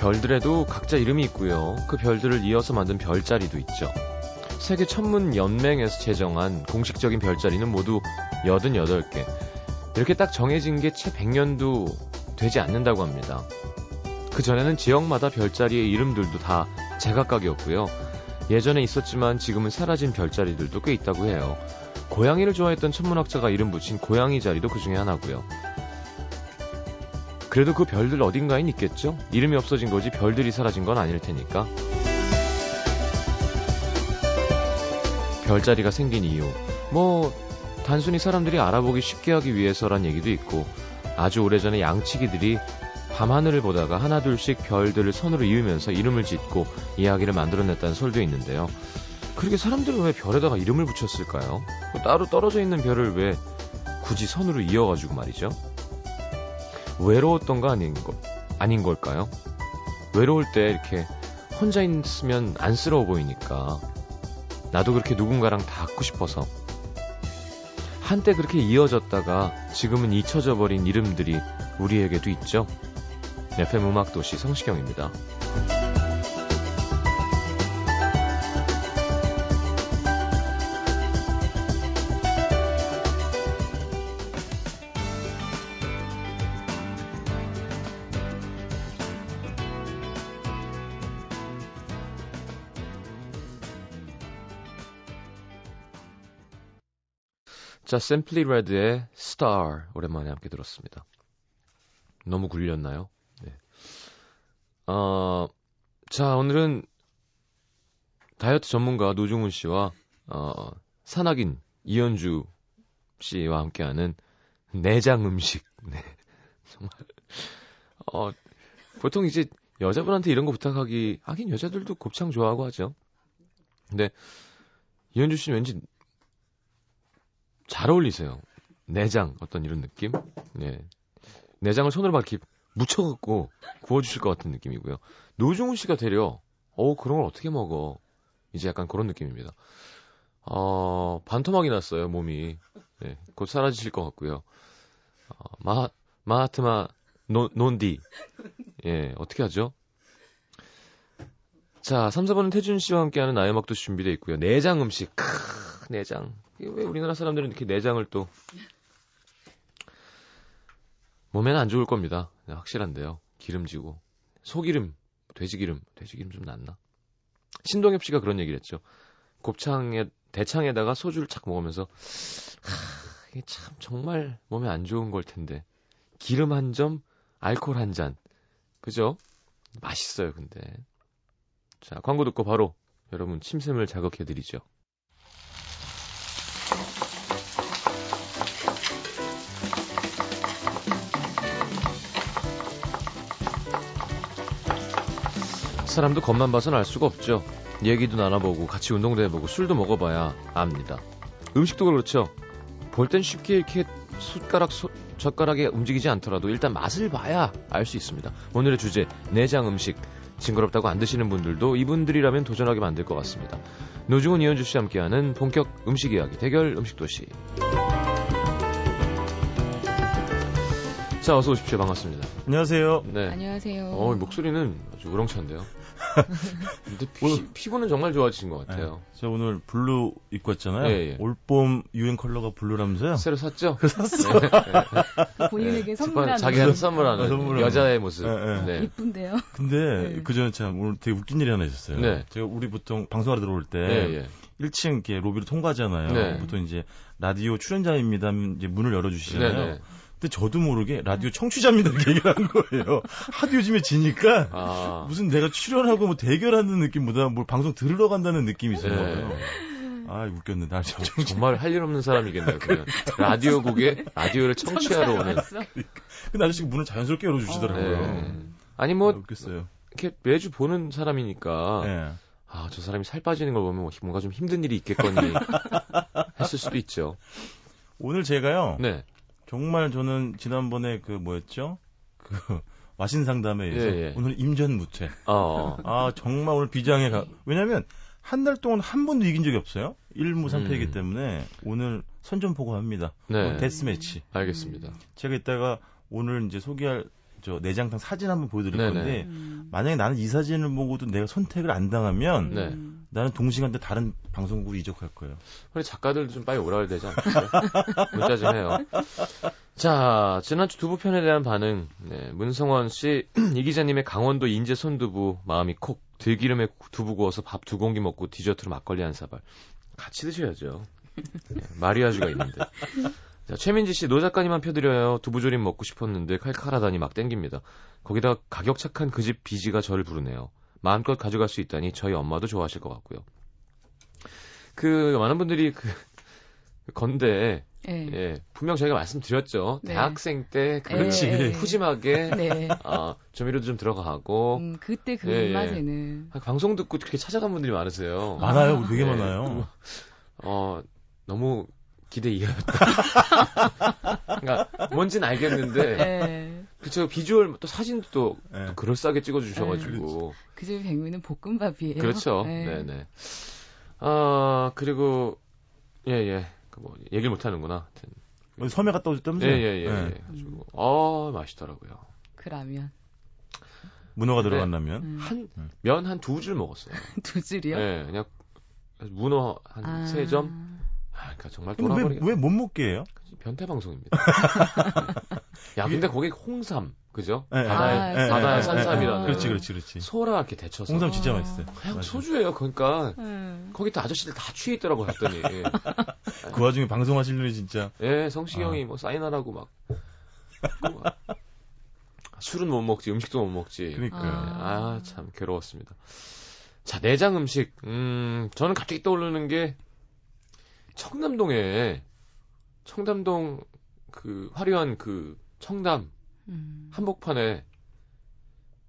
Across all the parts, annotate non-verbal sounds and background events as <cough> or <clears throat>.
별들에도 각자 이름이 있고요. 그 별들을 이어서 만든 별자리도 있죠. 세계 천문 연맹에서 제정한 공식적인 별자리는 모두 88개. 이렇게 딱 정해진 게 채 100년도 되지 않는다고 합니다. 그 전에는 지역마다 별자리의 이름들도 다 제각각이었고요. 예전에 있었지만 지금은 사라진 별자리들도 꽤 있다고 해요. 고양이를 좋아했던 천문학자가 이름 붙인 고양이 자리도 그 중에 하나고요. 그래도 그 별들 어딘가엔 있겠죠? 이름이 없어진 거지 별들이 사라진 건 아닐 테니까. 별자리가 생긴 이유. 뭐, 단순히 사람들이 알아보기 쉽게 하기 위해서란 얘기도 있고, 아주 오래전에 양치기들이 밤하늘을 보다가 하나둘씩 별들을 선으로 이으면서 이름을 짓고 이야기를 만들어냈다는 설도 있는데요. 그렇게 사람들은 왜 별에다가 이름을 붙였을까요? 따로 떨어져 있는 별을 왜 굳이 선으로 이어가지고 말이죠? 외로웠던 거 아닌 거 아닌 걸까요? 외로울 때 이렇게 혼자 있으면 안쓰러워 보이니까 나도 그렇게 누군가랑 닿고 싶어서 한때 그렇게 이어졌다가 지금은 잊혀져 버린 이름들이 우리에게도 있죠. FM 음악 도시 성시경입니다. 자, 샘플리 레드의 Star 오랜만에 함께 들었습니다. 너무 굴렸나요? 네. 어, 자, 오늘은 다이어트 전문가 노중훈 씨와 어, 산악인 이현주 씨와 함께하는 내장 음식. 네. <laughs> 정말 어, 보통 이제 여자분한테 이런 거 부탁하기 하긴 여자들도 곱창 좋아하고 하죠. 근데 이현주 씨는 왠지 잘 어울리세요. 내장 어떤 이런 느낌? 네. 내장을 손으로 막 이렇게 묻혀갖고 구워주실 것 같은 느낌이고요. 노중훈 씨가 되려, 어 그런 걸 어떻게 먹어? 이제 약간 그런 느낌입니다. 어, 반토막이 났어요, 몸이. 네, 곧 사라지실 것 같고요. 어, 마, 마하트마 노, 논디. 예, 어떻게 하죠? 자, 3, 4번은 태준 씨와 함께하는 나의 음악도 준비되어 있고요. 내장 음식. 크, 내장. 왜 우리나라 사람들은 이렇게 내장을 또 몸에는 안 좋을 겁니다. 확실한데요. 기름지고 소기름, 돼지기름, 돼지기름 좀 낫나? 신동엽 씨가 그런 얘기를 했죠. 곱창에 대창에다가 소주를 착 먹으면서 하, 이게 참 정말 몸에 안 좋은 걸 텐데 기름 한 점, 알코올 한 잔, 그죠? 맛있어요, 근데. 자, 광고 듣고 바로 여러분 침샘을 자극해 드리죠. 사람도 겉만 봐선 알 수가 없죠. 얘기도 나눠보고 같이 운동도 해보고 술도 먹어봐야 압니다. 음식도 그렇죠. 볼 땐 쉽게 이렇게 숟가락 소, 젓가락에 움직이지 않더라도 일단 맛을 봐야 알 수 있습니다. 오늘의 주제 내장 음식 징그럽다고 안 드시는 분들도 이분들이라면 도전하게 만들 것 같습니다. 노중훈 이현주 씨와 함께하는 본격 음식 이야기 대결 음식 도시. 자 어서 오십시오 반갑습니다. 안녕하세요. 네. 안녕하세요. 어 목소리는 아주 우렁찬데요. <laughs> 근데 피, 피부는 정말 좋아지신 것 같아요. 네. 저 오늘 blue 입고 왔잖아요. 예, 예. 올봄 유행 컬러가 blue라면서요? 새로 샀죠? 그 샀어. 네, 네. 본인에게 선물하는 자기한테 선물하는, 선물하는 여자의 모습. 네, 네. 이쁜데요. 근데 네. 그 전에 참 오늘 되게 웃긴 일이 하나 있었어요. 네. 제가 우리 보통 방송하러 들어올 때 예, 1층 이렇게 로비로 통과하잖아요. 보통 이제 라디오 출연자입니다. 이제 문을 열어주시잖아요. 근데 저도 모르게 라디오 청취자입니다 이렇게 얘기를 한 거예요. 하도 요즘에 지니까 아. 무슨 내가 출연하고 뭐 대결하는 느낌보다 뭘 방송 들으러 간다는 느낌이 있어요. 네. 아 웃겼네. 날 정, 정말 할 일 없는 사람이겠네요. <laughs> 그냥 라디오국에 라디오를 청취하러 오는. 근데 아저씨가 문을 자연스럽게 열어주시더라고요. 네. 아니 뭐 아, 웃겼어요. 이렇게 매주 보는 사람이니까. 네. 아, 저 사람이 살 빠지는 걸 보면 뭐 뭔가 좀 힘든 일이 있겠거니 <laughs> 했을 수도 있죠. 오늘 제가요. 네. 정말 저는 지난번에 그 뭐였죠? 그 <laughs> 와신 상담에 의해서 예, 예. 오늘 임전무퇴. 어. 아 정말 오늘 비장에 가. 왜냐하면 한 달 동안 한 번도 이긴 적이 없어요. 1무 3패이기 음. 때문에 오늘 선전포고합니다. 네. 데스매치. 알겠습니다. 제가 이따가 오늘 이제 소개할 저 내장탕 사진 한번 보여드릴 네네. 건데 음. 만약에 나는 이 사진을 보고도 내가 선택을 안 당하면 네. 나는 동시간대 다른 방송국으로 이적할 거예요. 우리 작가들도 좀 빨리 오라야 되지 않을까요? 문자 좀 해요. 자, 지난주 두부 편에 대한 반응. 네, 문성원 씨, <clears throat> 이 기자님의 강원도 인제 손두부 마음이 콕 들기름에 두부 구워서 밥 두 공기 먹고 디저트로 막걸리 한 사발. 같이 드셔야죠. 네, 마리아주가 있는데. 자, 최민지 씨, 노 작가님만 펴드려요. 두부조림 먹고 싶었는데 칼칼하다니 막 땡깁니다. 거기다 가격 착한 그 집 비지가 저를 부르네요. 마음껏 가져갈 수 있다니 저희 엄마도 좋아하실 것 같고요. 그 많은 분들이 그 건데 네. 예, 분명 저희가 말씀드렸죠. 네. 대학생 때 그렇지 네. 푸짐하게 <laughs> 네. 어, 조미료도 좀 들어가고 음, 그때 그 예, 입맛에는 예. 방송 듣고 그렇게 찾아간 분들이 많으세요. 많아요, 되게 많아요. 어 너무 기대 이하였다. <laughs> 그러니까 뭔진 알겠는데 네. 그쵸 비주얼 또 사진도 또, 네. 또 그럴싸하게 찍어주셔가지고 네. 그집 백미는 볶음밥이에요. 그렇죠. 네. 네네. 아 그리고 예예 예. 그 뭐 얘기를 못 하는구나. 하여튼 섬에 갔다 오셨다면서요? 예예예. 예, 예, 예. 가지고 아 맛있더라고요. 그 라면. 문어가 들어간 라면. 음. 한면 한 두 줄 먹었어요. <laughs> 두 줄이요? 네, 그냥 문어 한 세 점. 아, 그러니까 정말 돌아버리겠 왜못 먹게 해요? 변태 방송입니다. <laughs> 야, 근데 거기 홍삼, 그죠? 네, 바다의, 아, 네, 바다의 네, 산삼이라는. 그렇지, 그렇지, 그렇지. 소라 이렇게 데쳐서. 홍삼 진짜 맛있어요. 그냥 맞아. 소주예요. 그러니까 음. 거기 또 아저씨들 다 취해 있더라고 했더니. <laughs> 그 와중에 방송하시려니 진짜. 예, 성시 경이 아. 뭐 사인하라고 막. 막. 술은 못 먹지, 음식도 못 먹지. 그러니까요. 아, 참 괴로웠습니다. 자, 내장 음식. 음, 저는 갑자기 떠오르는 게 청담동에 청담동 그 화려한 그 청담 음. 한복판에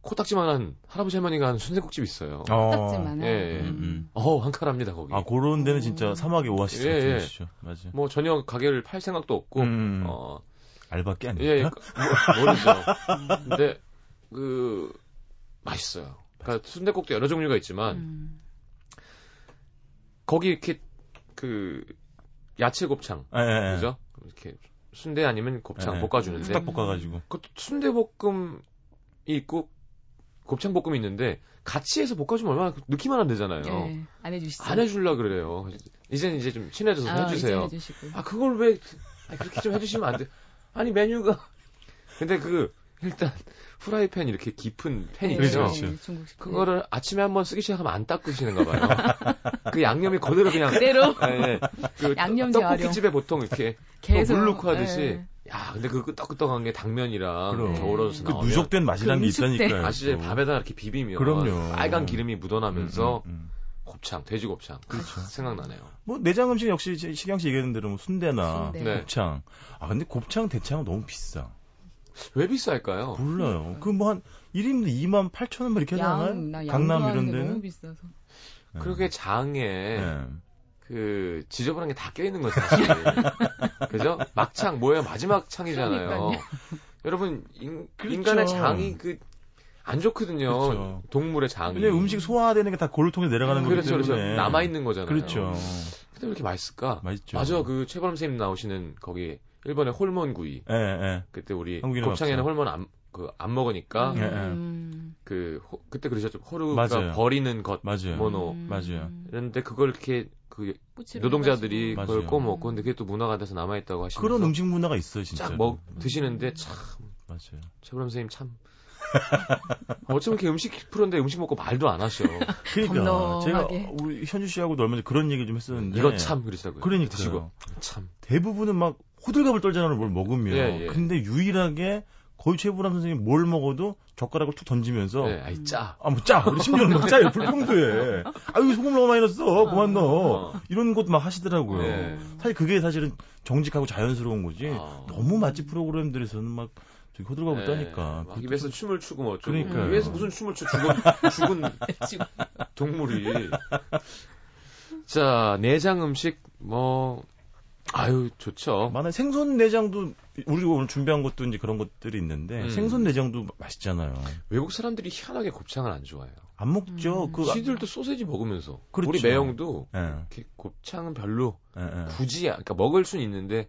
코딱지만한 할아버지 할머니가 하는 순대국집 있어요. 코딱지만한. 예, 예. 음, 음. 어, 한칼합니다 거기. 아, 그런 데는 진짜 사막의 오아시스 예, 같은 곳이죠. 맞아. 뭐 전혀 가게를 팔 생각도 없고, 음. 어. 알바끼 아니까 예, 예. 뭐, 모르죠. 근데 그 맛있어요. 그러니까 순대국도 여러 종류가 있지만 음. 거기 이렇게 그 야채 곱창, 예, 예, 예. 그죠? 이렇게 순대 아니면 곱창 예, 볶아주는데 딱 볶아가지고 그 순대 볶음이 있고 곱창 볶음이 있는데 같이 해서 볶아주면 얼마나 느낌 하나 되잖아요. 네, 안 해주시죠. 안 해줄라 그래요. 이제는 이제 좀 친해져서 아, 해주세요. 아 그걸 왜 아, 그렇게 좀 해주시면 안 돼? 아니 메뉴가 근데 그 일단 후라이팬 이렇게 깊은 팬이 네, 있죠. 네, 그거를 아침에 한번 쓰기 시작하면 안 닦으시는가 봐요. 그 양념이 그대로 그냥 그대로 네, 네. 그 양념 떡볶이 집에 보통 이렇게 계속 물 넣고 하듯이 네. 야, 근데 그 끄떡끄떡한 게 당면이랑 그럼. 겨울어서 그 누적된 맛이라는 게 있다니까요. 아시죠? 밥에다 이렇게 비비면 그럼요. 빨간 기름이 묻어나면서 음, 음, 음. 곱창, 돼지 곱창. 그렇죠. 생각나네요. 뭐 내장 음식 역시 시경 씨 얘기했는 대로 뭐 순대나 순대. 곱창. 아 근데 곱창 대창은 너무 비싸. 왜 비쌀까요? 몰라요. 그 뭐 한 1인분 2만 8천 원 이렇게 하잖아요. 강남 이런 데는. 너무 비싸서. 네. 그렇게 장에 네. 그 지저분한 게 다 껴있는 거죠 사실. <laughs> 그죠? 막창 뭐예요? 마지막 창이잖아요. 그러니까요. 여러분 인, 그렇죠. 인간의 장이 그 안 좋거든요. 그렇죠. 동물의 장이. 근데 음식 소화되는 게 다 골을 통해 내려가는 거기 그렇죠, 그렇죠. 때문에 남아 있는 거잖아요. 그렇죠. 근데 왜 이렇게 맛있을까? 맛있죠. 맞아, 그 최범 선생님 나오시는 거기 일본의 홀몬 구이. 예, 예. 그때 우리 곱창에는 홀몬 안, 그, 안 먹으니까. 예, 예. 그, 호, 그때 그러셨죠. 호루가 맞아요. 버리는 것. 맞아요. 모노. 음. 맞아요. 그런데 그걸 이렇게 그 노동자들이 그걸 맞아요. 꺼먹고 근데 그게 또 문화가 돼서 남아 있다고 하시면서 그런 음식 문화가 있어요 진짜 쫙 먹, 드시는데 참 맞아요 최불암 선생님 참 어쩌면 이렇게 음식 프로인데 음식 먹고 말도 안 하셔. 그러니까 제가 우리 현주 씨하고도 얼마 전에 그런 얘기 좀 했었는데 이거 참 그러시다고요. 그러니까 드시고 참 대부분은 막 호들갑을 떨잖아요, 뭘 먹으면. 예, 예. 근데 유일하게 거의 최불암 선생님 뭘 먹어도 젓가락을 툭 던지면서 네, 아이 짜. 아, 뭐 짜. 우리 심지어는 막 짜요. 불평도에. 아, 여기 소금 너무 많이 넣었어. 그만 넣어. 어. 이런 것도 막 하시더라고요. 네. 사실 그게 사실은 정직하고 자연스러운 거지. 아. 너무 맛집 프로그램들에서는 막 저기 호들갑을 네. 떠니까. 막 입에서 춤을 추고 뭐 어쩌고. 그러니까 입에서 무슨 춤을 추 죽은 죽은 <laughs> 동물이. 자 내장 음식 뭐 아유 좋죠. 만약 생선 내장도 우리가 오늘 준비한 것도 이제 그런 것들이 있는데 음. 생선 내장도 맛있잖아요. 외국 사람들이 희한하게 곱창을 안 좋아해요. 안 먹죠. 음. 그 시들도 소세지 먹으면서 그렇죠. 우리 매형도 네. 이렇게 곱창은 별로 네, 네. 굳이 그러니까 먹을 수는 있는데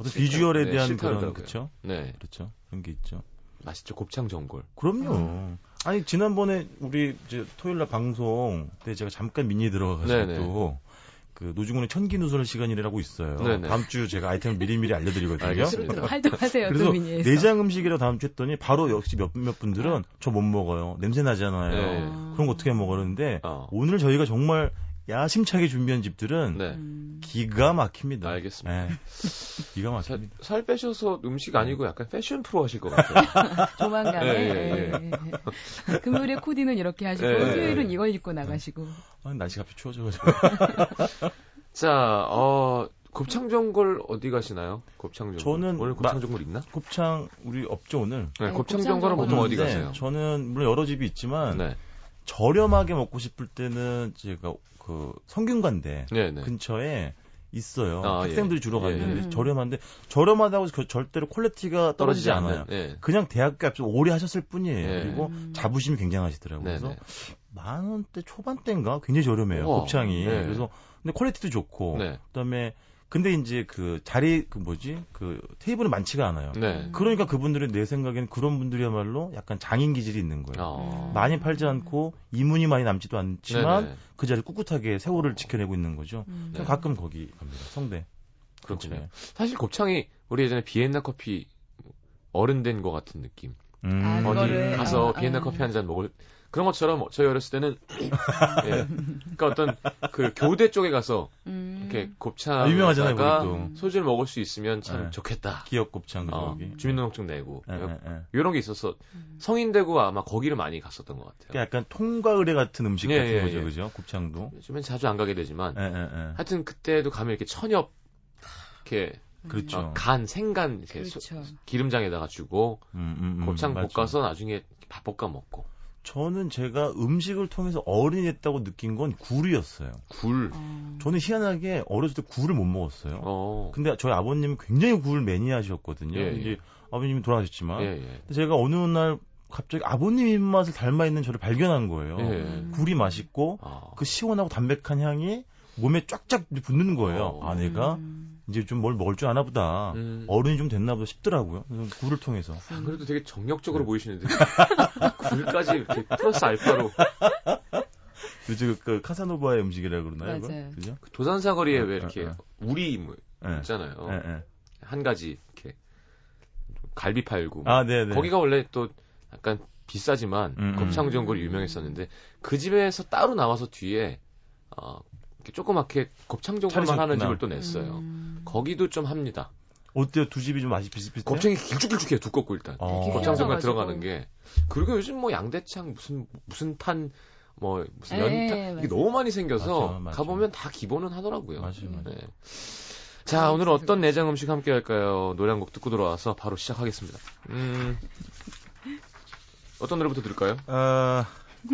어떤 비주얼에 대한 그런 그렇죠. 네, 그렇죠. 그런 게 있죠. 맛있죠 곱창 전골. 그럼요. 음. 아니 지난번에 우리 이제 토요일 날 방송 때 제가 잠깐 미니 들어가가지고 또. 그 노중훈의 천기 누설 시간이라고 있어요. 네네. 다음 주 제가 아이템을 미리미리 알려드리거든요. 알겠습니다. 활동하세요. 그래서 내장 음식이라고 다음 주 했더니 바로 역시 몇몇 분들은 저 못 먹어요. 냄새 나잖아요. 네. 그런 거 어떻게 먹었는데 어. 오늘 저희가 정말 야심차게 준비한 집들은 네. 기가 막힙니다. 알겠습니다. 네. 기가 막힙니다. 살, 살, 빼셔서 음식 아니고 약간 패션 프로 하실 것 같아요. <laughs> 조만간에. 네, 네, 네. 네. 금요일에 코디는 이렇게 하시고 수요일은 이걸 입고 나가시고. 아, 날씨가 갑자기 추워져가지고. <laughs> 자, 어, 곱창전골 어디 가시나요? 곱창전골. 저는 오늘 곱창전골 있나? 곱창 우리 없죠 오늘. 네, 곱창전골은 보통 어디 가세요? 저는 물론 여러 집이 있지만 저렴하게 먹고 싶을 때는 제가 그 성균관대 네네. 근처에 있어요. 아, 학생들이 예. 주로 가는데 예. 예. 저렴한데 저렴하다고 그 절대로 quality가 떨어지지 않아요. 예. 그냥 대학교 앞에서 오래 하셨을 뿐이에요. 예. 그리고 자부심이 굉장하시더라고요. 그래서 만 원대 초반대인가 굉장히 저렴해요. 곱창이. 네. 그래서 근데 quality도 좋고 네. 그다음에 근데 이제 그 자리 그 뭐지 그 테이블은 많지가 않아요. 네. 그러니까 그분들은 내 생각에는 그런 분들이야말로 약간 장인 기질이 있는 거예요. 어. 많이 팔지 않고 이문이 많이 남지도 않지만 네네. 그 자리 꿋꿋하게 세월을 어. 지켜내고 있는 거죠. 음. 네. 가끔 거기 갑니다. 성대. 그렇군요. 그렇죠. 사실 곱창이 우리 예전에 비엔나 커피 어른 된 것 같은 느낌. 음. 아, 어디 가서 아, 비엔나 아. 커피 한 잔 먹을 그런 것처럼 저희 어렸을 때는 예, 그러니까 어떤 그 교대 쪽에 가서 음. 이렇게 곱창 아, 유명하잖아요. 소주를 먹을 수 있으면 참 네. 좋겠다. 기업 곱창 어, 주민등록증 내고 네, 네, 네, 이런 게 있어서 음. 성인 되고 아마 거기를 많이 갔었던 것 같아요. 그러니까 약간 통과 의뢰 같은 음식 예, 같은 예, 거죠, 예. 그죠? 곱창도. 요즘엔 자주 안 가게 되지만 예, 예, 예. 하여튼 그때도 가면 이렇게 천엽 이렇게 그렇죠. 어, 간 생간 이렇게 그렇죠. 소, 기름장에다가 주고 음, 음, 음, 곱창 볶아서 나중에 밥 볶아 먹고. 저는 제가 음식을 통해서 어른이 됐다고 느낀 건 굴이었어요. 굴. 어. 저는 희한하게 어렸을 때 굴을 못 먹었어요. 어. 근데 저희 아버님은 굉장히 굴 매니아셨거든요. 예, 이제 예. 아버님이 돌아가셨지만 예, 예. 제가 어느 날 갑자기 아버님 입맛을 닮아 있는 저를 발견한 거예요. 예. 굴이 맛있고 아. 그 시원하고 담백한 향이 몸에 쫙쫙 붙는 거예요. 어. 아 내가 음. 이제 좀 뭘 먹을 줄 아나 보다. 음. 어른이 좀 됐나 보다 싶더라고요. 굴을 통해서. 아, 그래도 되게 정력적으로 네. 보이시는데. 굴까지 이렇게 플러스 알파로. <laughs> 요즘 그 카사노바의 음식이라고 그러나요? 맞아요. 그죠? 그 도산사거리에 네, 왜 이렇게 네, 네. 우리 뭐 있잖아요. 네, 한 가지 이렇게 갈비 팔고. 아, 네, 거기가 원래 또 약간 비싸지만 음, 음. 곱창전골이 유명했었는데 그 집에서 따로 나와서 뒤에 어, 조그맣게 곱창전골만 하는 집을 또 냈어요. 음. 거기도 좀 합니다. 어때요? 두 집이 좀 맛이 비슷비슷해요? 곱창이 길쭉길쭉해요. 두껍고 일단. 어. 곱창전골 들어가는 게. 그리고 요즘 뭐 양대창 무슨 무슨 탄 뭐 무슨 네, 연탄 이게 너무 많이 생겨서 맞아, 맞아. 가보면 다 기본은 하더라고요. 맞아요. 맞아. 네. 자, 오늘 어떤 내장 음식 함께 할까요? 노래 한 곡 듣고 들어와서 바로 시작하겠습니다. 음. 어떤 노래부터 들을까요? 아,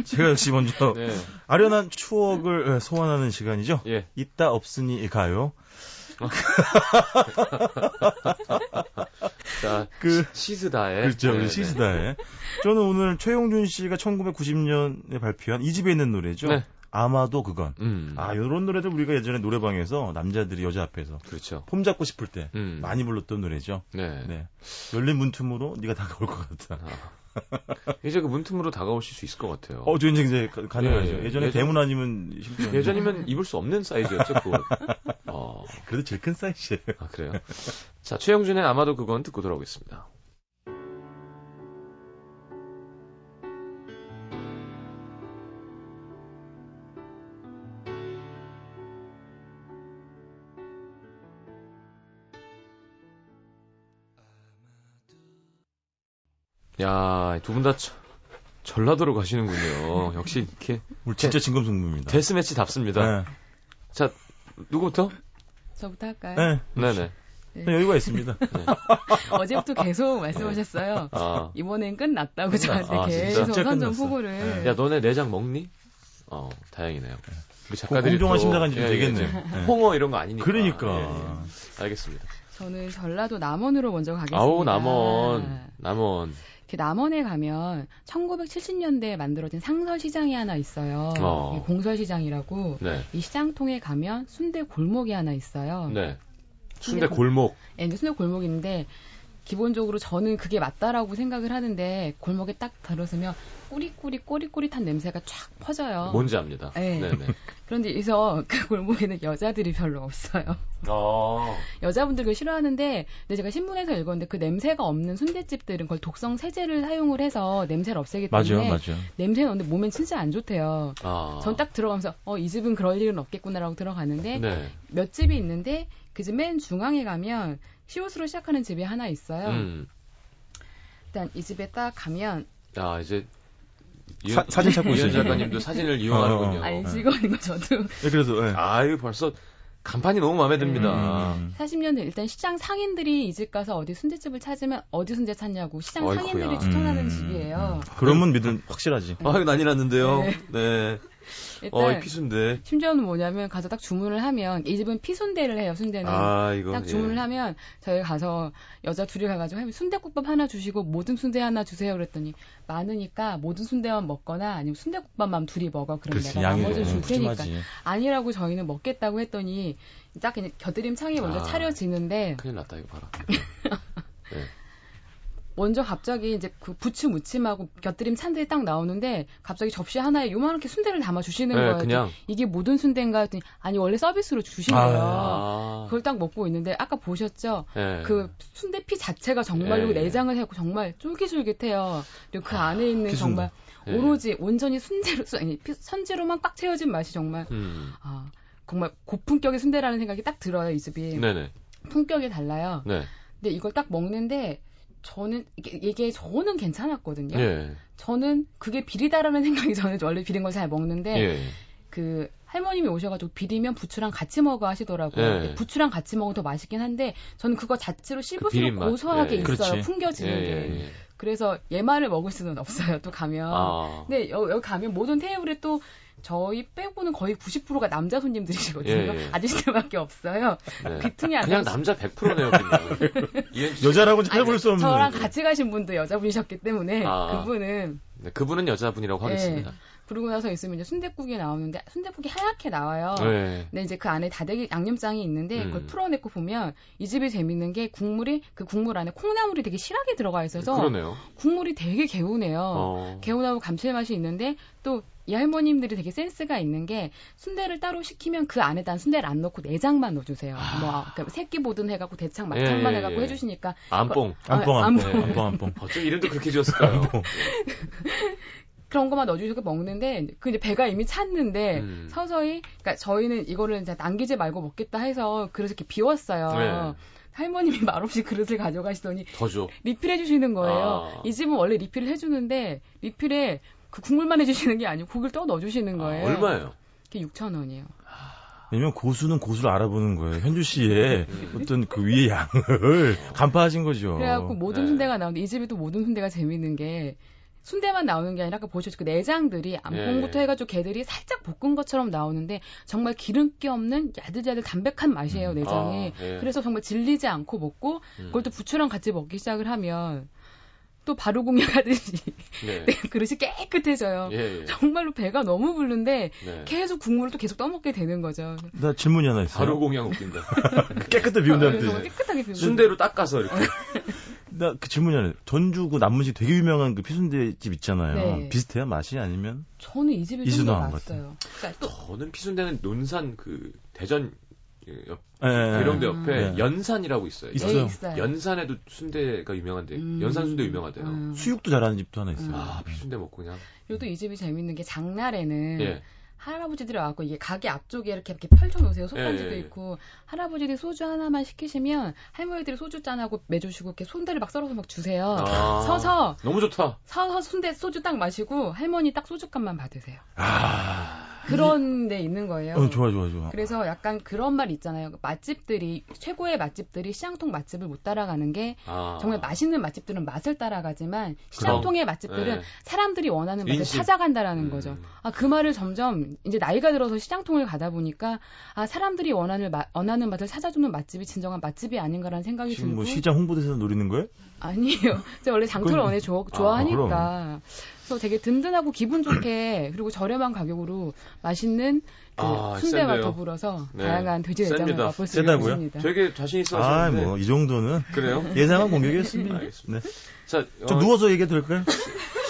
제가 역시 먼저 <laughs> 네. 아련한 추억을 소환하는 시간이죠. 예. 있다 없으니 가요. <laughs> 자, 그 시스다에 그렇죠, 네, 시스다에. 네. 저는 오늘 최용준 씨가 1990년에 발표한 이 집에 있는 노래죠. 네. 아마도 그건. 음. 아, 요런 노래들 우리가 예전에 노래방에서 남자들이 여자 앞에서 그렇죠. 폼 잡고 싶을 때 음. 많이 불렀던 노래죠. 네. 네. 열린 문틈으로 네가 다가올 것 같다. 아. 이제 그 문틈으로 다가오실 수 있을 것 같아요. 어, 저 이제 이제 가능하죠. 예, 예. 전에 예전, 대문 아니면 심지어 예전이면 입을 수 없는 사이즈였죠, 그거. 어. <laughs> 그래도 제일 큰 사이즈예요. 아, 그래요? 자, 최영준의 아마도 그건 듣고 돌아오겠습니다. 야, 두 분 다 전라도로 가시는군요. 역시 이렇게 우리 진짜 진검승부입니다. 데스매치답습니다. 네. 자, 누구부터? 저부터 할까요? 네. 네네. 네. 여유가 있습니다. 네. <laughs> 어제부터 계속 말씀하셨어요. 아. 이번엔 끝났다고 저한테 아, 계속 선전. 네. 야, 너네 내장 먹니? 어, 다행이네요. 우리 작가들이 공정한 심사관이 예, 되겠네. 예, 홍어 이런 거 아니니까. 그러니까. 예, 예. 알겠습니다. 저는 전라도 남원으로 먼저 가겠습니다. 아우, 남원. 남원. 이렇게 남원에 가면 1970년대에 만들어진 상설시장이 하나 있어요. 어. 공설시장이라고 네. 이 시장통에 가면 순대 골목이 하나 있어요. 네. 순대 골목. 네, 순대 골목인데 기본적으로 저는 그게 맞다라고 생각을 하는데 골목에 딱 들어서면 꾸리꾸리 꼬리꼬리탄 냄새가 쫙 퍼져요. 뭔지 압니다. 네. 네네. <laughs> 그런데 여기서 그 골목에는 여자들이 별로 없어요. 어. <laughs> 여자분들 그 싫어하는데 근데 제가 신문에서 읽었는데 그 냄새가 없는 순대집들은 그걸 독성 세제를 사용을 해서 냄새를 없애기 때문에 맞아요, 맞아요. 냄새는 없는데 몸엔 진짜 안 좋대요. 아. 전딱 들어가면서 어 이 집은 그럴 일은 없겠구나라고 들어가는데 네. 몇 집이 있는데 그 집 맨 중앙에 가면 시옷으로 시작하는 집이 하나 있어요. 음. 일단 이 집에 딱 가면 아 이제 사, 사진 찾고 있어요. 작가님도 사진을 이용하는군요. 어, 어. 직원인 거 저도. 네, 그래서 네. 아 이거 벌써 간판이 너무 마음에 듭니다. 음. 40년 전 일단 시장 상인들이 이 집 가서 어디 순대집을 찾으면 어디 순대 찾냐고 시장 어이쿠야. 상인들이 추천하는 음. 집이에요. 음. 그러면 믿음 확실하지. 아 난리 났는데요. 네. 네. 어, 피순대. 심지어는 뭐냐면 가서 딱 주문을 하면 이 집은 피순대를 해요. 순대는. 아, 이거, 딱 주문을 예. 하면 저희 가서 여자 둘이 가가지고 하면 순대국밥 하나 주시고 모든 순대 하나 주세요. 그랬더니 많으니까 모든 순대만 먹거나 아니면 순대국밥만 둘이 먹어. 그럼 그렇지, 내가 나머지 줄 테니까. 아니라고 저희는 먹겠다고 했더니 딱 그냥 겨드림 창이 먼저 아, 차려지는데. 큰일 났다 이거 봐라. <laughs> 네. 먼저 갑자기 이제 그 부추 무침하고 곁들임 찬들이 딱 나오는데 갑자기 접시 하나에 요만하게 순대를 담아 주시는 네, 거예요. 그냥 이게 모든 순대인가 했더니 아니 원래 서비스로 주신 거예요. 아. 그걸 딱 먹고 있는데 아까 보셨죠? 네. 그 순대피 자체가 정말로 네. 내장을 해고 정말 쫄깃쫄깃해요. 그리고 그 안에 있는 아, 정말 네. 오로지 온전히 순대로 아니 선지로만 꽉 채워진 맛이 정말 음. 아 정말 고품격의 순대라는 생각이 딱 들어요 이 집이. 네네. 품격이 달라요. 네. 근데 이걸 딱 먹는데 저는 이게, 이게 저는 괜찮았거든요. 예. 저는 그게 비리다라는 <laughs> 생각이 저는 원래 비린 걸 잘 먹는데 예. 그 할머님이 오셔가지고 비리면 부추랑 같이 먹어 하시더라고요. 예. 부추랑 같이 먹으면 더 맛있긴 한데 저는 그거 자체로 씹을수록 그 고소하게 예. 있어요. 그렇지. 풍겨지는 예, 게. 예, 그래서 얘만을 먹을 수는 없어요. 또 가면. 아. 근데 여 기 가면 모든 테이블에 또 저희 빼고는 거의 90%가 남자 손님들이시거든요. 예, 예. 아저씨들밖에 없어요. 네. 귀퉁이 안 그냥 남자 100%네요. 여자라고 해볼 수 없는. 저랑 같이 가신 분도 여자분이셨기 때문에 아, 그분은 네, 그분은 여자분이라고 예. 하겠습니다. 그러고 나서 있으면 이제 순대국이 나오는데 순대국이 하얗게 나와요. 네. 근데 이제 그 안에 다대기 양념장이 있는데 음. 그걸 풀어내고 보면 이 집이 재밌는 게 국물이 그 국물 안에 콩나물이 되게 실하게 들어가 있어서 그러네요. 국물이 되게 개운해요. 어. 개운하고 감칠맛이 있는데 또 이 할머님들이 되게 센스가 있는 게 순대를 따로 시키면 그 안에다 순대를 안 넣고 내장만 넣어주세요. 아. 뭐 그러니까 새끼 보든 해갖고 대창 막창만 예, 예, 해갖고 예. 해주시니까 안뽕 안뽕 안뽕 안뽕 안뽕 어쩜 이름도 그렇게 지었을까요? <laughs> 그런 것만 넣어주시고 먹는데 그 이제 배가 이미 찼는데 음. 서서히 그러니까 저희는 이거를 이제 남기지 말고 먹겠다 해서 그릇을 이렇게 비웠어요. 네. 할머님이 <laughs> 말없이 그릇을 가져가시더니 더 줘. 리필해 주시는 거예요. 아. 이 집은 원래 리필을 해주는데 리필에 그 국물만 해주시는 게 아니고 국을 떠 넣어주시는 아, 거예요. 아, 얼마예요? 그게 6천 원이에요. 왜냐면 고수는 고수를 알아보는 거예요. 현주 씨의 어떤 그 위의 양을 간파하신 거죠. 그래갖고 모든 네. 순대가 나오는데 이 집이 또 모든 순대가 재밌는 게 순대만 나오는 게 아니라 아까 보셨죠 그 내장들이 암봉부터 네. 해가지고 개들이 살짝 볶은 것처럼 나오는데 정말 기름기 없는 야들야들 담백한 맛이에요 음. 내장이 아, 네. 그래서 정말 질리지 않고 먹고 음. 그걸 또 부추랑 같이 먹기 시작을 하면 또 바로 공략하듯이 네. <laughs> 네, 그릇이 깨끗해져요. 예, 예. 정말로 배가 너무 부른데 네. 계속 국물을 또 계속 떠먹게 되는 거죠. 나 질문이 하나 있어요. 바로 공약 웃긴다. <laughs> 깨끗하게 비운다는 뜻이. 아, 깨끗하게 비운. 순대로 닦아서 이렇게. <laughs> 나 그 질문이 하나. 전주구 남문시 되게 유명한 그 피순대 집 있잖아요. 네. 비슷해요 맛이 아니면? 저는 이 집이 좀더 맛있어요. 그러니까 또 저는 피순대는 논산 그 대전 옆, 네, 계룡대 옆에 네. 연산이라고 있어요. 있어요. 네, 연산에도 순대가 유명한데 음, 연산 순대 유명하대요. 음. 수육도 잘하는 집도 하나 있어요. 아, 피순대 먹고 그냥. 그리고 또 이 집이 재밌는 게 장날에는 예. 할아버지들이 와갖고 이게 가게 앞쪽에 이렇게 이렇게 펼쳐놓으세요. 솥단지도 예, 예, 예. 있고 할아버지들이 소주 하나만 시키시면 할머니들이 소주 잔하고 매주시고 이렇게 손대를 막 썰어서 막 주세요. 아, 서서 너무 좋다. 서서 순대 소주 딱 마시고 할머니 딱 소주값만 받으세요. 아. 그런 데 있는 거예요. 어, 좋아, 좋아, 좋아. 그래서 약간 그런 말 있잖아요. 맛집들이, 최고의 맛집들이 시장통 맛집을 못 따라가는 게 아. 정말 맛있는 맛집들은 맛을 따라가지만 시장통의 맛집들은 네. 사람들이 원하는 맛을 인심. 찾아간다라는 음. 거죠. 아, 그 말을 점점 이제 나이가 들어서 시장통을 가다 보니까 아, 사람들이 원하는, 마, 원하는 맛을 찾아주는 맛집이 진정한 맛집이 아닌가라는 생각이 지금 뭐 들고. 뭐 시장 홍보대사 노리는 거예요? 아니에요. 제가 원래 장터를 원래 좋아, 좋아하니까. 아, 그래서 되게 든든하고 기분 좋게 <clears throat> 그리고 저렴한 가격으로 맛있는 그 아, 순대와 센데요. 더불어서 네. 다양한 돼지 내장을 맛볼 수 있습니다. 되게 자신 있어 아, 뭐이 정도는 그래요? 예상한 공격이었습니다. 알겠습니다. 네. 자, 좀 어, 누워서 얘기해도 될까요?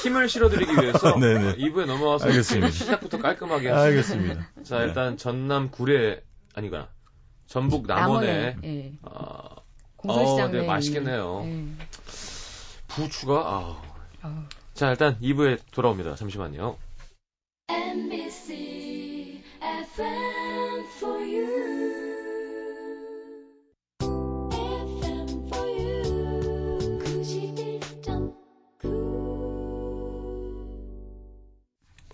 힘을 실어드리기 위해서 <laughs> 2부에 넘어와서 알겠습니다. <laughs> 시작부터 깔끔하게 하겠습니다. 알겠습니다. 자, 일단 전남 구례 아니구나. 전북 남원에 예. 아, 공설시장 어, 네, 맛있겠네요. 예. 부추가 아. 아. 자, 일단 2부에 돌아옵니다. 잠시만요. MBC FM for you.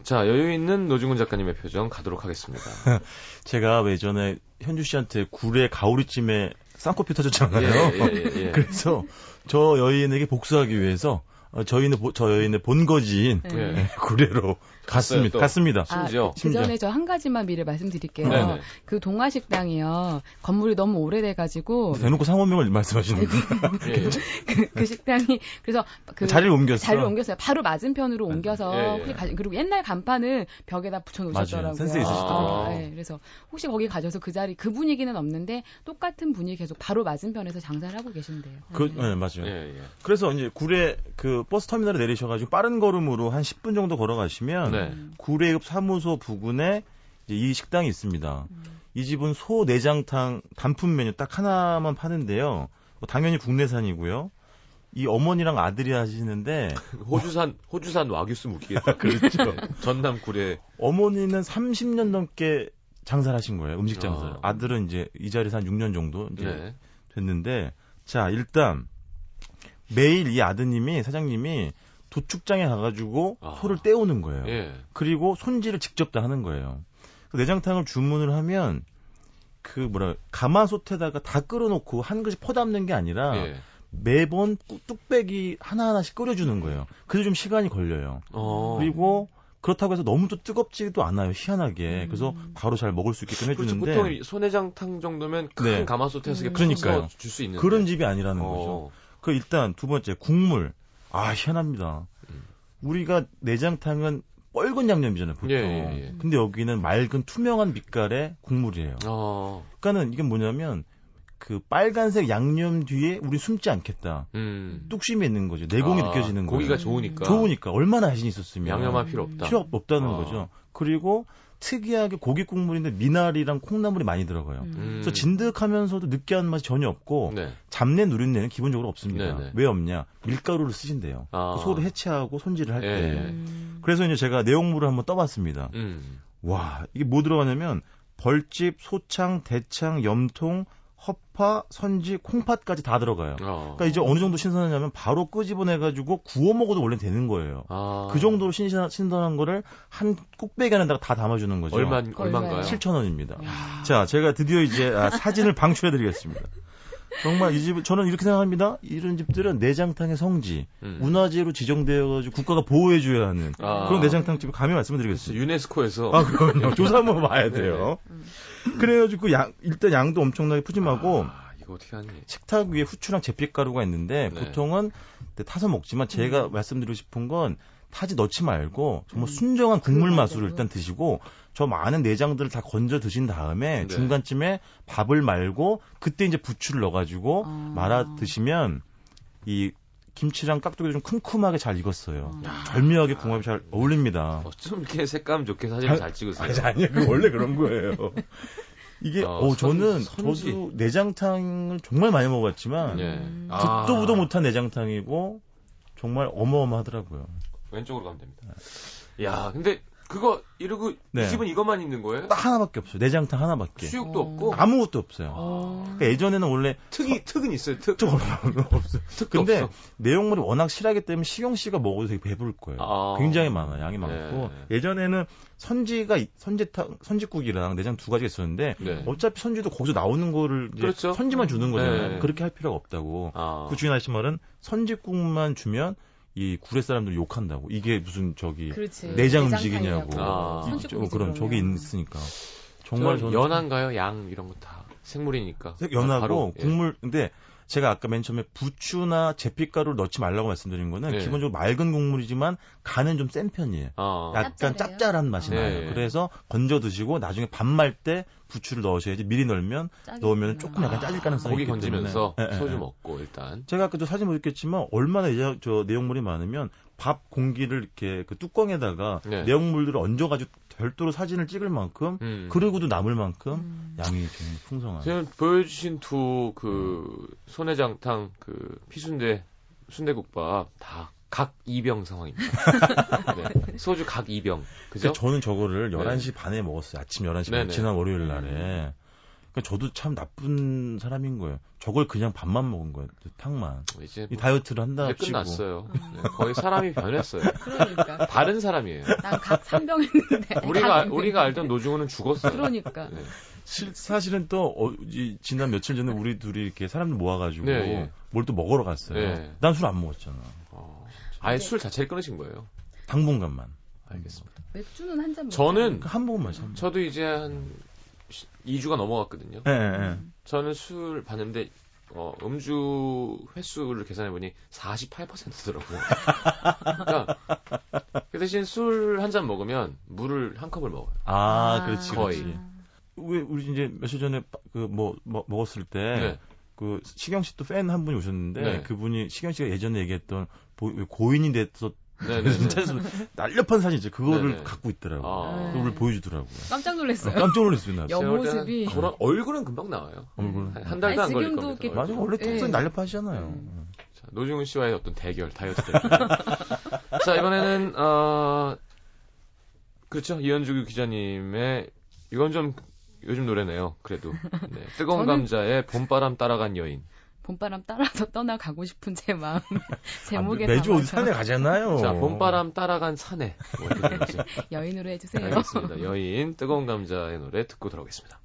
자, 여유 있는 노중훈 작가님의 표정 가도록 하겠습니다. <laughs> 제가 예전에 현주 씨한테 굴의 가오리찜에 쌍코피 터졌잖아요. 예, 예, 예, 예. <laughs> 그래서 저 여인에게 복수하기 위해서 어, 저희는 저 여인의 본거지인 네. 구례로 갔습니다. 갔습니다. 아, 심지어. 그 전에 저 한 가지만 미리 말씀드릴게요. 네네. 네. 그 동화식당이요. 건물이 너무 오래돼가지고. 대놓고 상호명을 말씀하시는 거예요. <laughs> 그, 그, 그, 식당이 그래서 그 자리를 옮겼어요. 자리를 옮겼어요. 바로 맞은편으로 네. 옮겨서 예, 예. 그리고 옛날 간판은 벽에다 붙여놓으셨더라고요. 센스 있으시더라고요. 아, 네, 그래서 혹시 거기 가셔서 그 자리 그 분위기는 없는데 똑같은 분이 계속 바로 맞은편에서 장사를 하고 계신데요. 그, 네, 맞아요. 예, 예. 그래서 이제 구례 그 버스 터미널에 내리셔가지고 빠른 걸음으로 한 10분 정도 걸어가시면 네. 구례읍 사무소 부근에 이 식당이 있습니다. 음. 이 집은 소 내장탕 단품 메뉴 딱 하나만 파는데요. 뭐 당연히 국내산이고요. 이 어머니랑 아들이 하시는데 <laughs> 호주산 호주산 와규스 묵기겠다. <laughs> 그렇죠. 네. 전남 구례 어머니는 30년 넘게 장사를 하신 거예요. 음식 장사. 아. 아들은 이제 이 자리에서 한 6년 정도 이제 네. 됐는데 자 일단 매일 이 아드님이 사장님이 도축장에 가가지고 아. 소를 떼오는 거예요. 예. 그리고 손질을 직접 다 하는 거예요. 그 내장탕을 주문을 하면 그 뭐라 가마솥에다가 다 끓여놓고 한 그릇 퍼담는 게 아니라 예. 매번 뚝배기 하나 하나씩 끓여주는 거예요. 그래서 좀 시간이 걸려요. 어. 그리고 그렇다고 해서 너무 또 뜨겁지도 않아요. 희한하게. 음. 그래서 바로 잘 먹을 수 있게끔 그렇죠. 해주는데. 그렇죠. 보통 소내장탕 정도면 큰 네. 가마솥에서 음. 그러니까요. 줄수 있는 그런 집이 아니라는 어. 거죠. 그 일단 두 번째 국물. 아 희한합니다. 음. 우리가 내장탕은 뻘건 양념이잖아요, 보통. 예, 예, 예. 근데 여기는 맑은 투명한 빛깔의 국물이에요. 어. 그러니까는 이게 뭐냐면 그 빨간색 양념 뒤에 우리 숨지 않겠다. 음. 뚝심이 있는 거죠. 내공이 아, 느껴지는 거예요. 고기가 좋으니까. 좋으니까 얼마나 자신 있었으면 양념할 필요 없다. 필요 없다는 아. 거죠. 그리고 특이하게 고기 국물인데 미나리랑 콩나물이 많이 들어가요. 음. 그래서 진득하면서도 느끼한 맛이 전혀 없고 네. 잡내 누린내는 기본적으로 없습니다. 네네. 네. 왜 없냐? 밀가루를 쓰신대요. 아. 그 소를 해체하고 손질을 할 때. 음. 그래서 이제 제가 내용물을 한번 떠봤습니다. 음. 와 이게 뭐 들어가냐면 벌집, 소창, 대창, 염통, 허파, 선지, 콩팥까지 다 들어가요. 어. 그러니까 이제 어느 정도 신선하냐면 바로 끄집어내가지고 구워 먹어도 원래 되는 거예요. 아. 그 정도로 신선, 신선한 거를 한 꼭배기 안에다가 다 담아주는 거죠. 얼마, 얼마인가요? 7,000원입니다. 자, 제가 드디어 이제 아, 사진을 방출해드리겠습니다. 정말 이 집, 저는 이렇게 생각합니다. 이런 집들은 내장탕의 성지, 음. 문화재로 지정되어가지고 국가가 보호해줘야 하는 아. 그런 내장탕집을 감히 말씀드리겠습니다. 유네스코에서. 아, 그럼요. 조사 한번 봐야 돼요. 네. 음. 그래가지고 양, 일단 양도 엄청나게 푸짐하고. 아, 이거 어떻게 하니? 식탁 위에 후추랑 제피가루가 있는데 네. 보통은 타서 먹지만 제가 음. 말씀드리고 싶은 건 타지 넣지 말고 정말 음. 순정한 국물 맛으로 일단 드시고 저 많은 내장들을 다 건져 드신 다음에 네. 중간쯤에 밥을 말고 그때 이제 부추를 넣어가지고 아. 말아 드시면 이 김치랑 깍두기 좀 쿰쿰하게 잘 익었어요. 야. 절묘하게 궁합이 잘 어울립니다. 어쩜 이렇게 색감 좋게 사진 잘 찍으세요? 아니, 아니요. 그 원래 그런 거예요. 이게 어, 어 저는 선, 저도 내장탕을 정말 많이 먹어봤지만 예. 듣도 아. 보도 못한 내장탕이고 정말 어마어마하더라고요. 왼쪽으로 가면 됩니다. 야, 근데 그거 이러고 네. 이 집은 이것만 있는 거예요? 딱 하나밖에 없어요. 내장탕 하나밖에. 수육도 없고 아무것도 없어요. 어... 그러니까 예전에는 원래 특이 서... 특은 있어요. 특. 특 없어요. 특 <laughs> 근데 없어. 내용물이 워낙 실하기 때문에 시경 씨가 먹어도 되게 배부를 거예요. 아... 굉장히 많아, 양이 많고 네. 예전에는 선지가 선지탕 선지국이랑 내장 두 가지가 있었는데 네. 어차피 선지도 거기서 나오는 거를 그렇죠? 선지만 주는 거잖아요. 네. 그렇게 할 필요가 없다고. 아... 그 주인 하신 말은 선지국만 주면 이 구례 사람들 욕한다고. 이게 무슨 저기 그렇지. 내장 음식이냐고. 아. 어, 그런 저기 있으니까. 정말 저는 연한가요? 양 이런 거 다 생물이니까. 연하고 바로, 예. 국물 예. 근데 제가 아까 맨 처음에 부추나 제피가루를 넣지 말라고 말씀드린 거는 네. 기본적으로 맑은 국물이지만 간은 좀 센 편이에요. 어. 약간 짭짤해요? 짭짤한 맛이 네. 나요. 그래서 건져 드시고 나중에 밥 말 때 부추를 넣으셔야지 미리 넣으면 넣으면 조금 약간 짜질 가능성이 고기 건지면서 네, 네, 소주 네. 먹고 일단. 제가 아까도 사진 보셨겠지만 얼마나 이제 저 내용물이 많으면 밥 공기를 이렇게 그 뚜껑에다가 네. 내용물들을 얹어가지고 별도로 사진을 찍을 만큼 음. 그러고도 남을 만큼 음. 양이 좀 풍성한. 지금 보여주신 두그 손해장탕 그 피순대 순대국밥 다 각 2병 상황입니다. <laughs> 네. 소주 각 2병. 그죠? 저는 저거를 11시 네. 반에 먹었어요. 아침 11시 반 지난 월요일 날에. 음. 그러니까 저도 참 나쁜 사람인 거예요. 저걸 그냥 밥만 먹은 거예요. 탕만. 이제 뭐, 이 다이어트를 한다 이제 끝났어요. 네, 거의 사람이 변했어요. 그러니까. 다른 사람이에요. 난각 3병 했는데. 우리가 우리가 알던 노중훈은 죽었어요. 그러니까. 네. 실, 사실은 또 어, 이, 지난 며칠 전에 우리 둘이 이렇게 사람들 모아가지고 네, 예. 뭘또 먹으러 갔어요. 네. 난술 안 먹었잖아. 어, 아예 술 자체를 끊으신 거예요? 당분간만. 알겠습니다. 맥주는 한 잔. 저는 한 모금만. 저도 이제 한 2주가 넘어갔거든요. 네, 네. 저는 술 봤는데 어, 음주 횟수를 계산해 보니 48%더라고요. <laughs> 그러니까 그 대신 술 한 잔 먹으면 물을 한 컵을 먹어요. 아, 그렇지, 거의. 그렇지. 왜 우리 이제 며칠 전에 그뭐 뭐, 먹었을 때. 네. 그 시경 씨도 팬 한 분이 오셨는데 네. 그분이 시경 씨가 예전에 얘기했던 고인이 됐었 네네. <laughs> 진짜 날렵한 사진이죠. 그거를 네네. 갖고 있더라고요. 아. 그걸 보여주더라고요. 깜짝 놀랐어요. 어, 깜짝 놀랐어요. 옆모습이. 그런 얼굴은 금방 나와요. 얼굴은 한, 달도 안 걸릴 겁니다. 맞아 원래 톡선 네. 날렵하시잖아요. 음. 자, 노중훈 씨와의 어떤 대결, 다이어트 대결. <laughs> 자 이번에는 어 그렇죠 이현주 기자님의 이건 좀 요즘 노래네요. 그래도 네. 뜨거운 저는... 감자의 봄바람 따라간 여인. 봄바람 따라서 <laughs> 떠나가고 싶은 제 마음 <laughs> 제목에 아, 매주 어디 산에 가잖아요. 자, 봄바람 따라간 산에 뭐 <laughs> 여인으로 해주세요. 알겠습니다. 여인 뜨거운 감자의 노래 듣고 들어오겠습니다.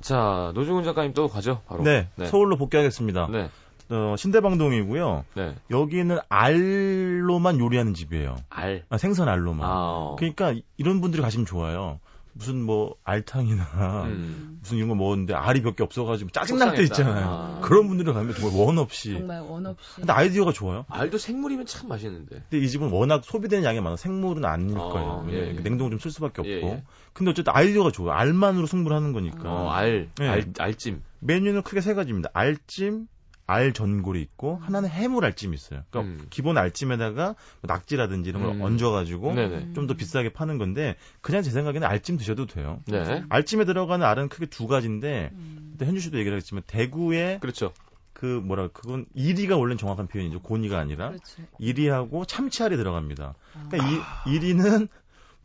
자, 노중훈 작가님 또 가죠, 바로. 네, 네. 서울로 복귀하겠습니다. 네. 어, 신대방동이고요. 네. 여기는 알로만 요리하는 집이에요. 알. 아, 생선 알로만. 아, 어. 그러니까 이런 분들이 가시면 좋아요. 무슨 뭐 알탕이나 음. <laughs> 무슨 이런 거 먹었는데 알이 몇 개 없어가지고 짜증날 때 있잖아요. 아. 그런 분들이 가면 정말 원 없이. 정말 원 없이. 근데 아이디어가 좋아요. 알도 생물이면 참 맛있는데. 근데 이 집은 워낙 소비되는 양이 많아 생물은 아닐 어, 거예요. 예, 예. 냉동 좀 쓸 수밖에 없고. 예, 예. 근데 어쨌든 아이디어가 좋아요. 알만으로 승부를 하는 거니까. 어, 알, 예. 알, 알찜. 메뉴는 크게 세 가지입니다. 알찜, 알 전골이 있고 하나는 해물 알찜이 있어요. 그러니까 음. 기본 알찜에다가 뭐 낙지라든지 이런 걸 음. 얹어가지고 좀 더 비싸게 파는 건데 그냥 제 생각에는 알찜 드셔도 돼요. 네. 알찜에 들어가는 알은 크게 두 가지인데 음. 현주 씨도 얘기를 했지만 대구에 그렇죠. 그 뭐라 그건 이리가 원래 정확한 표현이죠. 고니가 아니라 그렇죠. 이리하고 참치알이 들어갑니다. 그러니까 아. 이 이리는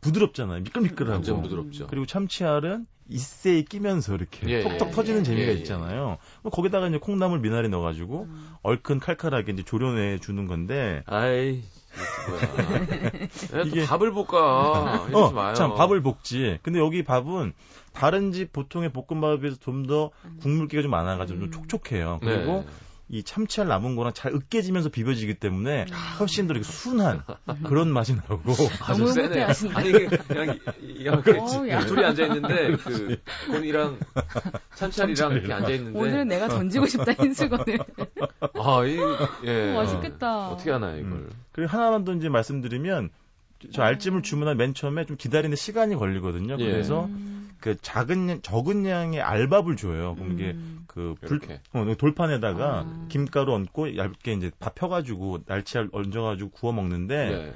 부드럽잖아요. 미끌미끌하고. 완전 부드럽죠. 그리고 참치알은 이세에 끼면서 이렇게 예, 톡톡 예, 터지는 예, 재미가 예, 예. 있잖아요. 뭐 거기다가 이제 콩나물 미나리 넣어가지고 음. 얼큰 칼칼하게 이제 조련해 주는 건데. 아이. 이게 밥을 볶아. 어. 참 밥을 볶지. 근데 여기 밥은 다른 집 보통의 볶음밥에 비해서 좀 더 국물기가 좀 많아가지고 음. 좀 촉촉해요. 그리고 네. 이 참치알 남은 거랑 잘 으깨지면서 비벼지기 때문에 음. 훨씬 더 이렇게 순한 그런 맛이 나고. 아주 세네. 아니 그냥 이렇게 어, 둘이 앉아 있는데 <laughs> 그 곤이랑 참치알이랑 이렇게 앉아 있는데 오늘 내가 던지고 싶다 <laughs> 흰수건을. 아 이 예. 맛있겠다. 어떻게 하나요 이걸? 음. 그리고 하나만 더 이제 말씀드리면 저 알찜을 주문한 맨 처음에 좀 기다리는 시간이 걸리거든요. 예. 그래서 음. 그 작은 적은 양의 알밥을 줘요. 그럼 이게 음. 그 불, 어, 돌판에다가 아. 김가루 얹고 얇게 이제 밥 펴가지고 날치알 얹어가지고 구워 먹는데 네.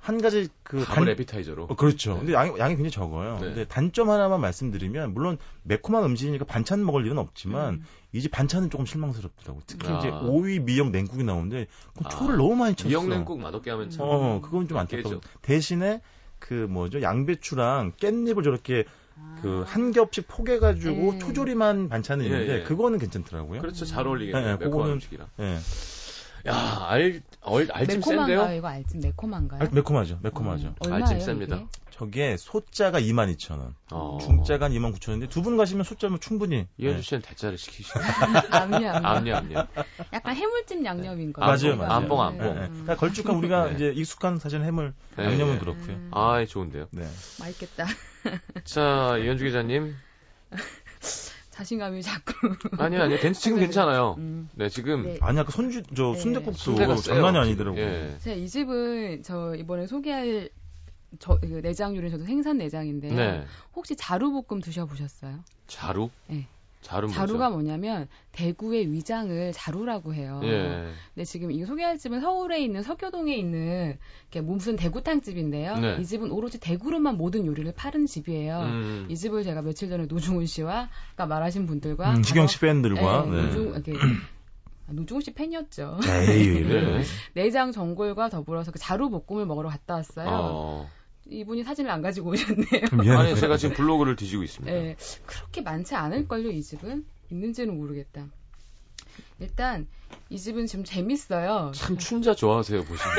한 가지 그 단... 에피타이저로. 어, 그렇죠. 네. 근데 양이, 양이 굉장히 적어요. 네. 근데 단점 하나만 말씀드리면 물론 매콤한 음식이니까 반찬 먹을 일은 없지만 음. 이제 반찬은 조금 실망스럽더라고. 특히 아. 이제 오이 미역 냉국이 나오는데 그 초를 아. 너무 많이 쳤어. 미역 냉국 맛없게 하면 참. 어, 그건 좀 안타까워. 대신에 그 뭐죠 양배추랑 깻잎을 저렇게 그한 겹씩 포개가지고 음. 초조림한 반찬이 있는데 예, 예. 그거는 괜찮더라고요. 그렇죠, 잘 어울리겠네요. 예, 그거는 음식이랑. 예. 야, 알, 얼, 알찜 센데요? 매콤한가요? 이거 알찜 매콤한가요? 알, 매콤하죠, 매콤하죠. 음, 얼마예요, 알찜 셉니다. 저게 소자가 22,000원, 어. 중자가 29,000원인데 두 분 가시면 소자면 충분히. 이현주 씨는 대짜를 시키시네. <laughs> 암요, 암요. 암요. 약간 해물찜 양념인 거. 맞아요, 맞아요. 안뽕, 안뽕. 네, 네. 그러니까 걸쭉한 우리가 네. 이제 익숙한 사실 해물 네, 양념은 네. 그렇고요. 음, 아, 좋은데요. 네. 맛있겠다. <laughs> 자, 이현주 기자님. 자신감이 자꾸. 아니요, 아니요. 괜- 지금 <laughs> 괜찮아요. 음. 네, 지금. 네. 아니 아까 손주 저 네. 순대국도 장난이. 아니더라고요. 예. 제가 이 집은 저 이번에 소개할 저, 그 내장 요리는 저도 생산 내장인데요. 네. 혹시 자루볶음 드셔보셨어요? 자루? 네. 자루? 자루가 뭐냐면 대구의 위장을 자루라고 해요. 예. 근데 지금 이 소개할 집은 서울에 있는 서교동에 있는 이렇게 무슨 대구탕 집인데요. 네. 이 집은 오로지 대구로만 모든 요리를 파는 집이에요. 음. 이 집을 제가 며칠 전에 노중훈 씨와 아까 말하신 분들과 음, 시경 씨 팬들과 네, 네. 노중 이렇게 <clears throat> 아, 노중훈 씨 팬이었죠. 에이, 네. <laughs> 내장 전골과 더불어서 그 자루 볶음을 먹으러 갔다 왔어요. 어. 이분이 사진을 안 가지고 오셨네요. 아니, 제가 지금 블로그를 뒤지고 있습니다. 네, 그렇게 많지 않을걸요, 이 집은? 있는지는 모르겠다. 일단, 이 집은 지금 재밌어요. 참 춘자 좋아하세요, 보시면.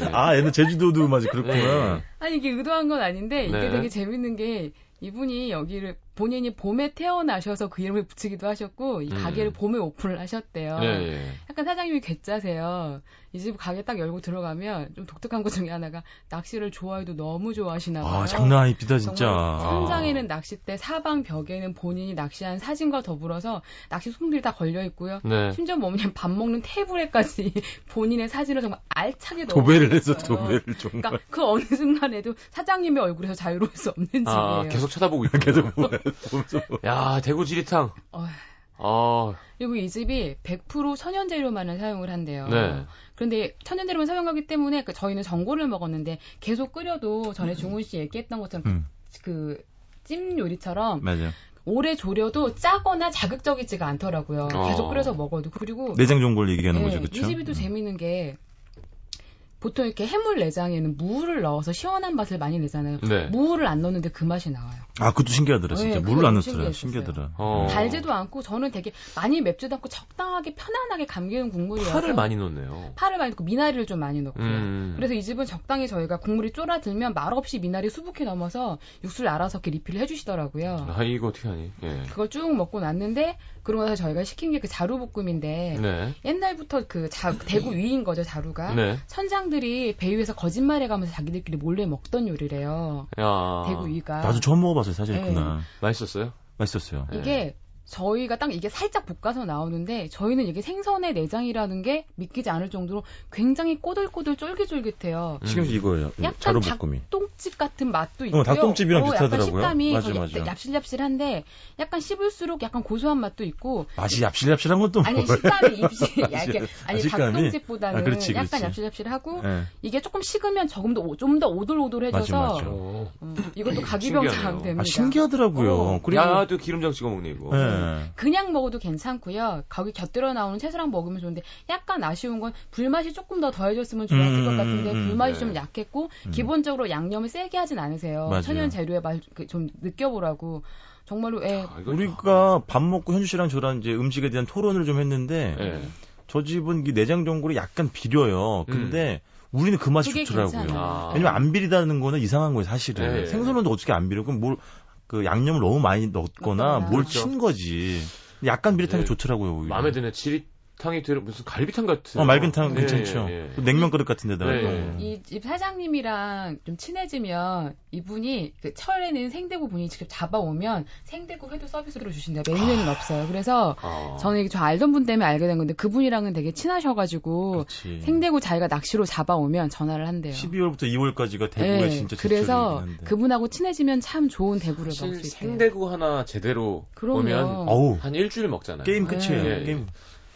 예. <laughs> 아, 얘는 제주도도 맞아 그렇구나. 네. 아니, 이게 의도한 건 아닌데, 이게 네. 되게 재밌는 게, 이분이 여기를 본인이 봄에 태어나셔서 그 이름을 붙이기도 하셨고, 이 음. 가게를 봄에 오픈을 하셨대요. 예, 예. 약간 사장님이 괴짜세요. 이 집 가게 딱 열고 들어가면 좀 독특한 것 중에 하나가 낚시를 좋아해도 너무 좋아하시나 봐요. 아, 장난 아닙니다, 진짜. 정말 아. 천장에는 낚싯대, 사방 벽에는 본인이 낚시한 사진과 더불어서 낚시 소품들이 다 걸려 있고요. 네. 심지어 뭐냐면 밥 먹는 테이블에까지 <laughs> 본인의 사진을 정말 알차게 넣어. 도배를 해서 도배를 정말. 그러니까 그 어느 순간에도 사장님의 얼굴에서 자유로울 수 없는 집이에요. 아, 계속 쳐다보고 있고. 계속 보면서 야, 대구 지리탕. 어, 아, 그리고 이 집이 100% 천연 재료만을 사용을 한대요. 네. 그런데 천연 재료만 사용하기 때문에 그 저희는 전골을 먹었는데 계속 끓여도 전에 종훈 씨 얘기했던 것처럼 음, 그 찜 요리처럼 맞아요. 오래 졸여도 짜거나 자극적이지가 않더라고요. 어. 계속 끓여서 먹어도 그리고 내장 전골 얘기하는 네, 거죠, 이 그렇죠? 집이 또 재밌는 게 보통 이렇게 해물 내장에는 무를 넣어서 시원한 맛을 많이 내잖아요. 네. 무를 안 넣는데 그 맛이 나와요. 아, 그것도 신기하더라, 진짜. 네, 물을 안 넣더라. 신기하더라. 어. 달지도 않고 저는 되게 많이 맵지도 않고 적당하게 편안하게 감기는 국물이어서 파를 많이 넣네요. 파를 많이 넣고 미나리를 좀 많이 넣고요. 음. 그래서 이 집은 적당히 저희가 국물이 쫄아들면 말없이 미나리 수북히 넘어서 육수를 알아서 이렇게 리필을 해주시더라고요. 아, 이거 어떻게 하니? 예. 그걸 쭉 먹고 났는데 그러고 나서 저희가 시킨 게 그 자루 볶음인데 네. 옛날부터 그 자, 대구 위인 거죠 자루가 네. 선장들이 배 위에서 거짓말해가면서 자기들끼리 몰래 먹던 요리래요. 야. 대구 위가 나도 처음 먹어봤어요, 사실 네. 그날. 맛있었어요? 맛있었어요. 네. 이게 저희가 딱 이게 살짝 볶아서 나오는데 저희는 이게 생선의 내장이라는 게 믿기지 않을 정도로 굉장히 꼬들꼬들 쫄깃쫄깃해요. 음. 씨 이거예요. 약간 자루볶음이. 닭똥집 같은 맛도 있고요. 어, 닭똥집이랑 어, 비슷하더라고요. 약간 식감이 맞아, 더 맞아. 얍실얍실한데 약간 씹을수록 약간 고소한 맛도 있고 맛이 얍실얍실한 것도 아니 뭐예요? 식감이 입시 <laughs> 얇게 아니 식감이? 닭똥집보다는 아, 그렇지, 약간 그렇지. 얍실얍실하고 네. 이게 조금 식으면 조금 더 좀 더 오돌오돌해져서 맞아, 맞아. 어. 음, 이것도 가기병장 신기하네요. 됩니다. 아, 신기하더라고요. 어. 그리고. 야도 기름장 찍어 먹네 이거. 네. 그냥 먹어도 괜찮고요. 거기 곁들여 나오는 채소랑 먹으면 좋은데 약간 아쉬운 건 불맛이 조금 더 더해졌으면 좋았을 음, 것 같은데 음, 음, 불맛이 네. 좀 약했고 음. 기본적으로 양념을 세게 하진 않으세요. 맞아요. 천연 재료의 맛 좀 느껴보라고 정말로 예. 아, 우리가 밥 먹고 현주 씨랑 저랑 이제 음식에 대한 토론을 좀 했는데 예. 저 집은 이 내장 전골이 약간 비려요. 근데 우리는 그 맛이 좋더라고요. 괜찮아요. 아. 왜냐면 안 비리다는 거는 이상한 거예요, 사실은. 네. 생선은 어떻게 안 비려? 그럼 뭘, 그 양념을 너무 많이 넣거나 넣거나. 뭘. 친 거지. 약간 비릿한 게 네. 좋더라고요, 오히려. 마음에 드네. 지 리탕이 들어 무슨 갈비탕 같은. 어, 맑은탕 예, 괜찮죠. 예, 예. 냉면 그릇 같은 데다가. 네. 또. 이집 사장님이랑 좀 친해지면 이분이 그 철에는 생대구 분이 직접 잡아오면 생대구 회도 서비스로 주신대요. 메뉴에는 없어요. 그래서 아. 저는 이게 저 알던 분 때문에 알게 된 건데 그분이랑은 되게 친하셔가지고 그렇지. 생대구 자기가 낚시로 잡아오면 전화를 한대요. 12월부터 2월까지가 대구에 네, 진짜 그래서. 그분하고 친해지면 참 좋은 대구를 먹을 수 있대요. 생대구 하나 제대로 그럼요. 보면 어우, 한 일주일 먹잖아요. 게임 네. 끝이에요. 예, 예. 게임.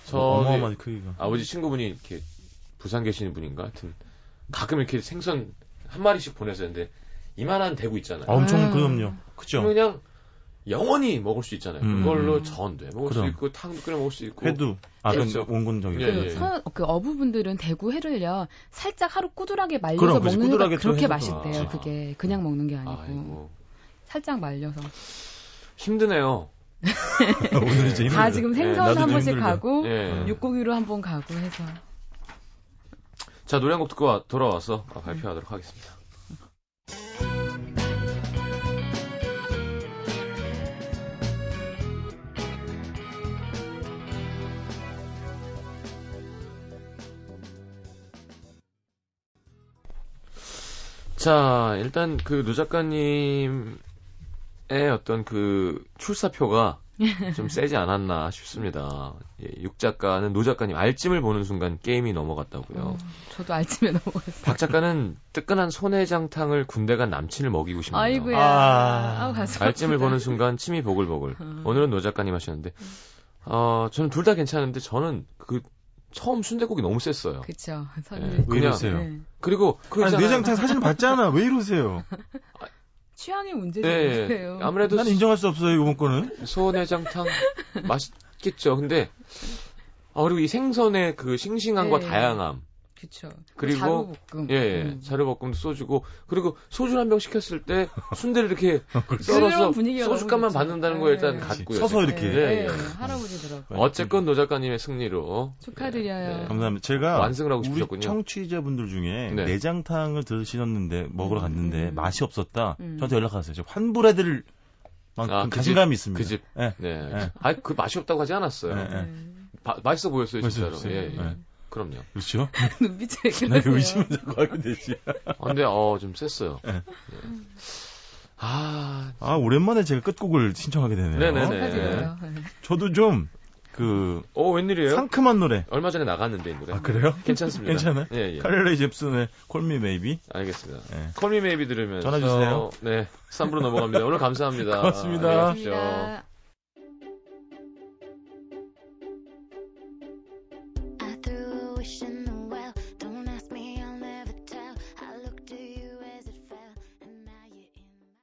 저 어마어마한 크기가. 아버지 친구분이 이렇게 부산 계시는 분인가 하여튼 가끔 이렇게 생선 한 마리씩 보내서 했는데 이만한 대구 있잖아요. 아, 엄청 음. 그럼요. 그죠? 그냥 영원히 먹을 수 있잖아요. 음. 그걸로 전도 해 먹을 그럼. 수 있고 탕도 끓여 먹을 수 있고 회도. 아, 그렇죠. 원근적이고. 예, 그, 예. 서, 그 어부분들은 대구 회를요 살짝 하루 꾸dur하게 말려서 그럼. 먹는 게또 그렇게 맛있대요. 아. 그게 그냥 먹는 게 아니고 아이고 살짝 말려서 힘드네요. <laughs> 오늘 이제 다. 지금 예, 생선 나도 한좀 번씩 힘들다. 가고 예. 육고기로 한 번 가고 해서 자, 노래 한 곡 듣고 와, 돌아와서 발표하도록 하겠습니다. 자, 일단 그 노 작가님의 어떤 그 출사표가 좀 세지 않았나 싶습니다. 예, 육 작가는 노 작가님 알찜을 보는 순간 게임이 넘어갔다고요. 어, 저도 알찜에 넘어갔어요. 박 작가는 뜨끈한 소내장탕을 군대 간 남친을 먹이고 싶네요. 아이고야. 아, 아 알찜을 보는 순간 침이 보글보글. 어. 오늘은 노 작가님 하셨는데, 어, 저는 둘 다 괜찮은데 저는 그 처음 순대국이 너무 셌어요. 그쵸. 네, 왜 이러세요? 네. 그리고 그 아니, 내장탕 사진 봤잖아. 왜 이러세요? 취향의 문제죠. 네, 아무래도 난 인정할 수 없어요 이번 거는. 소내장탕 맛있겠죠. 근데 아 그리고 이 생선의 그 싱싱함과 네. 다양함. 그쵸. 그리고 자루볶음. 예, 예. 음. 자루볶음도 소주고 그리고 소주 한 병 시켰을 때 순대를 이렇게 <laughs> 어, 썰어서 소주값만 받는다는 거 일단 네. 갔고요. 서서 이렇게. 네, 네. 할아버지더라고요. 어쨌건 노 작가님의 승리로 축하드려요. 네. 감사합니다. 제가 완승을 하고 싶으셨군요. 청취자분들 중에 네. 내장탕을 드시셨는데 먹으러 음. 갔는데 음. 맛이 없었다. 음. 저한테 연락 왔어요. 제가 환불해드릴 만큼 아, 그 자신감이 있습니다. 그 집. 네. 네. 아, 그 맛이 없다고 하지 않았어요. 네. 바, 맛있어 보였어요, 진짜로. 예, 예. 그럼요. 그렇죠. <laughs> 눈빛이 왜 그러세요? 그 의심을 자꾸 하게 되지. 아, 근데 어 좀 셌어요. 네. 네. 아, 아 오랜만에 제가 끝곡을 신청하게 되네요. 네네네. 네. 저도 좀 그, 어, 웬일이에요? 상큼한 노래. 얼마 전에 나갔는데, 이 노래. 아, 그래요? 괜찮습니다. 괜찮아요? 예, 예. Carly Rae Jepsen의 Call Me Maybe. 알겠습니다. 예. Call Me Maybe 들으면서. 전화주세요. 네. 3부로 넘어갑니다. 오늘 감사합니다. 고맙습니다. 감사합니다.